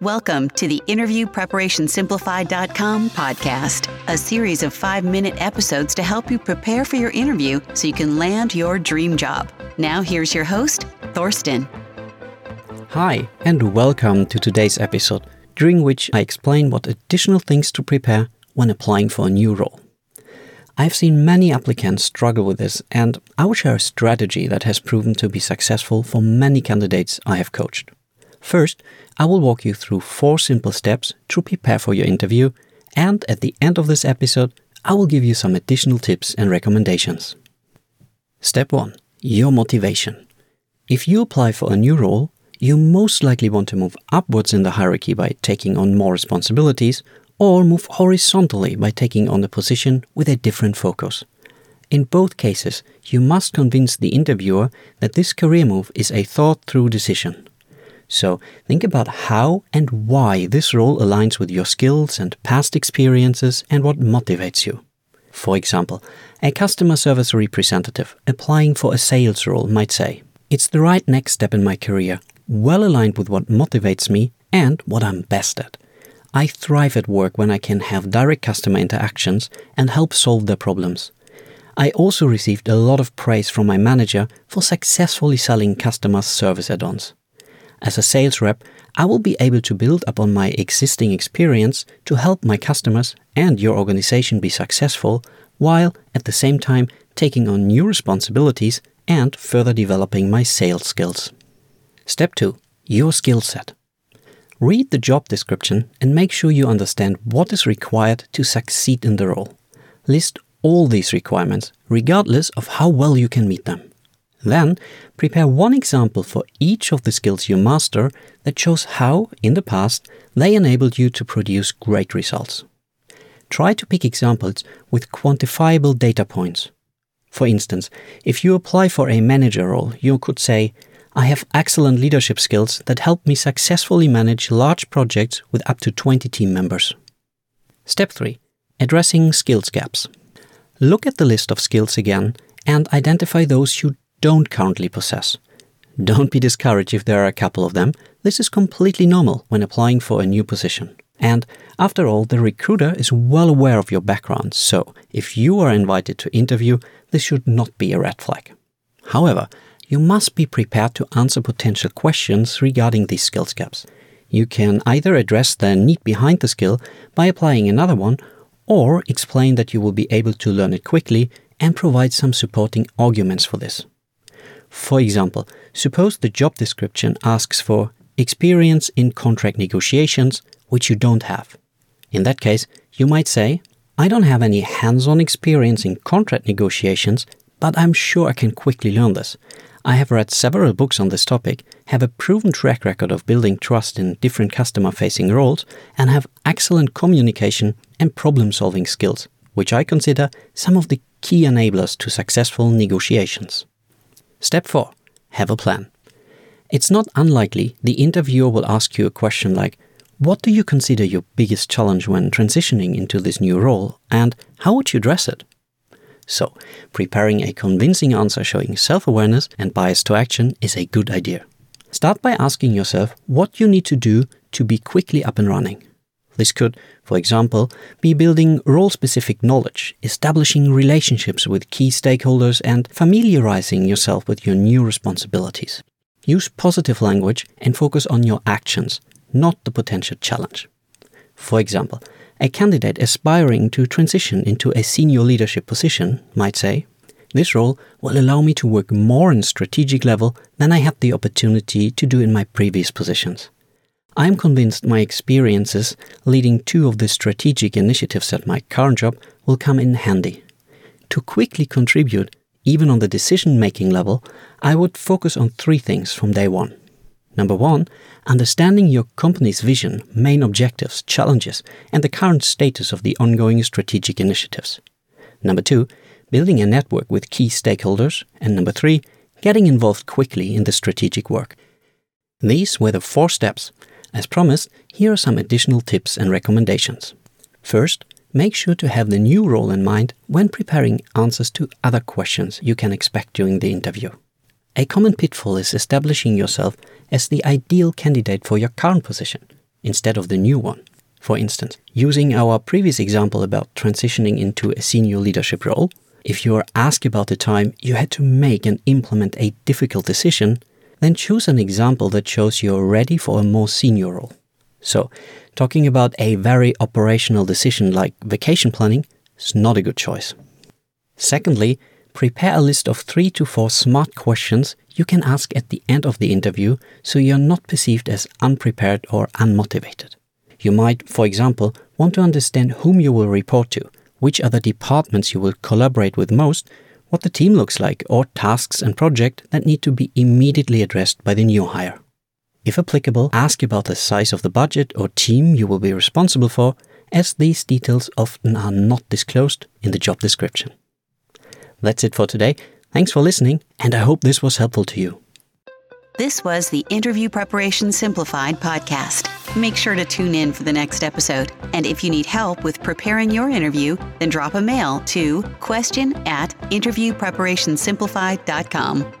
Welcome to the Interview Preparation Simplified.com podcast, a series of five minute episodes to help you prepare for your interview so you can land your dream job. Now, here's your host, Thorsten. Hi, and welcome to today's episode, during which I explain what additional things to prepare when applying for a new role. I've seen many applicants struggle with this, and I will share a strategy that has proven to be successful for many candidates I have coached. First, I will walk you through four simple steps to prepare for your interview, and at the end of this episode, I will give you some additional tips and recommendations. Step 1 Your motivation. If you apply for a new role, you most likely want to move upwards in the hierarchy by taking on more responsibilities, or move horizontally by taking on a position with a different focus. In both cases, you must convince the interviewer that this career move is a thought through decision. So think about how and why this role aligns with your skills and past experiences and what motivates you. For example, a customer service representative applying for a sales role might say, It's the right next step in my career, well aligned with what motivates me and what I'm best at. I thrive at work when I can have direct customer interactions and help solve their problems. I also received a lot of praise from my manager for successfully selling customer service add ons. As a sales rep, I will be able to build upon my existing experience to help my customers and your organization be successful, while at the same time taking on new responsibilities and further developing my sales skills. Step 2 Your skill set. Read the job description and make sure you understand what is required to succeed in the role. List all these requirements, regardless of how well you can meet them. Then, prepare one example for each of the skills you master that shows how, in the past, they enabled you to produce great results. Try to pick examples with quantifiable data points. For instance, if you apply for a manager role, you could say, I have excellent leadership skills that help me successfully manage large projects with up to 20 team members. Step 3 Addressing skills gaps. Look at the list of skills again and identify those you don't currently possess. Don't be discouraged if there are a couple of them. This is completely normal when applying for a new position. And after all, the recruiter is well aware of your background, so if you are invited to interview, this should not be a red flag. However, you must be prepared to answer potential questions regarding these skills gaps. You can either address the need behind the skill by applying another one, or explain that you will be able to learn it quickly and provide some supporting arguments for this. For example, suppose the job description asks for experience in contract negotiations, which you don't have. In that case, you might say, I don't have any hands on experience in contract negotiations, but I'm sure I can quickly learn this. I have read several books on this topic, have a proven track record of building trust in different customer facing roles, and have excellent communication and problem solving skills, which I consider some of the key enablers to successful negotiations. Step 4 Have a plan. It's not unlikely the interviewer will ask you a question like, What do you consider your biggest challenge when transitioning into this new role, and how would you address it? So, preparing a convincing answer showing self awareness and bias to action is a good idea. Start by asking yourself what you need to do to be quickly up and running. This could, for example, be building role specific knowledge, establishing relationships with key stakeholders, and familiarizing yourself with your new responsibilities. Use positive language and focus on your actions, not the potential challenge. For example, a candidate aspiring to transition into a senior leadership position might say, This role will allow me to work more on strategic level than I had the opportunity to do in my previous positions. I'm convinced my experiences leading two of the strategic initiatives at my current job will come in handy. To quickly contribute, even on the decision making level, I would focus on three things from day one. Number one, understanding your company's vision, main objectives, challenges, and the current status of the ongoing strategic initiatives. Number two, building a network with key stakeholders. And number three, getting involved quickly in the strategic work. These were the four steps as promised, here are some additional tips and recommendations. First, make sure to have the new role in mind when preparing answers to other questions you can expect during the interview. A common pitfall is establishing yourself as the ideal candidate for your current position. instead of the new one. For instance, using our previous example about transitioning into a senior leadership role, if you are asked about the time you had to make and implement a difficult decision, then choose an example that shows you're ready for a more senior role. So, talking about a very operational decision like vacation planning is not a good choice. Secondly, prepare a list of three to four smart questions you can ask at the end of the interview so you're not perceived as unprepared or unmotivated. You might, for example, want to understand whom you will report to, which other departments you will collaborate with most, what the team looks like, or tasks and project that need to be immediately addressed by the new hire. If applicable, ask about the size of the budget or team you will be responsible for, as these details often are not disclosed in the job description. That's it for today. Thanks for listening, and I hope this was helpful to you. This was the Interview Preparation Simplified podcast. Make sure to tune in for the next episode. And if you need help with preparing your interview, then drop a mail to question at interviewpreparationsimplified.com.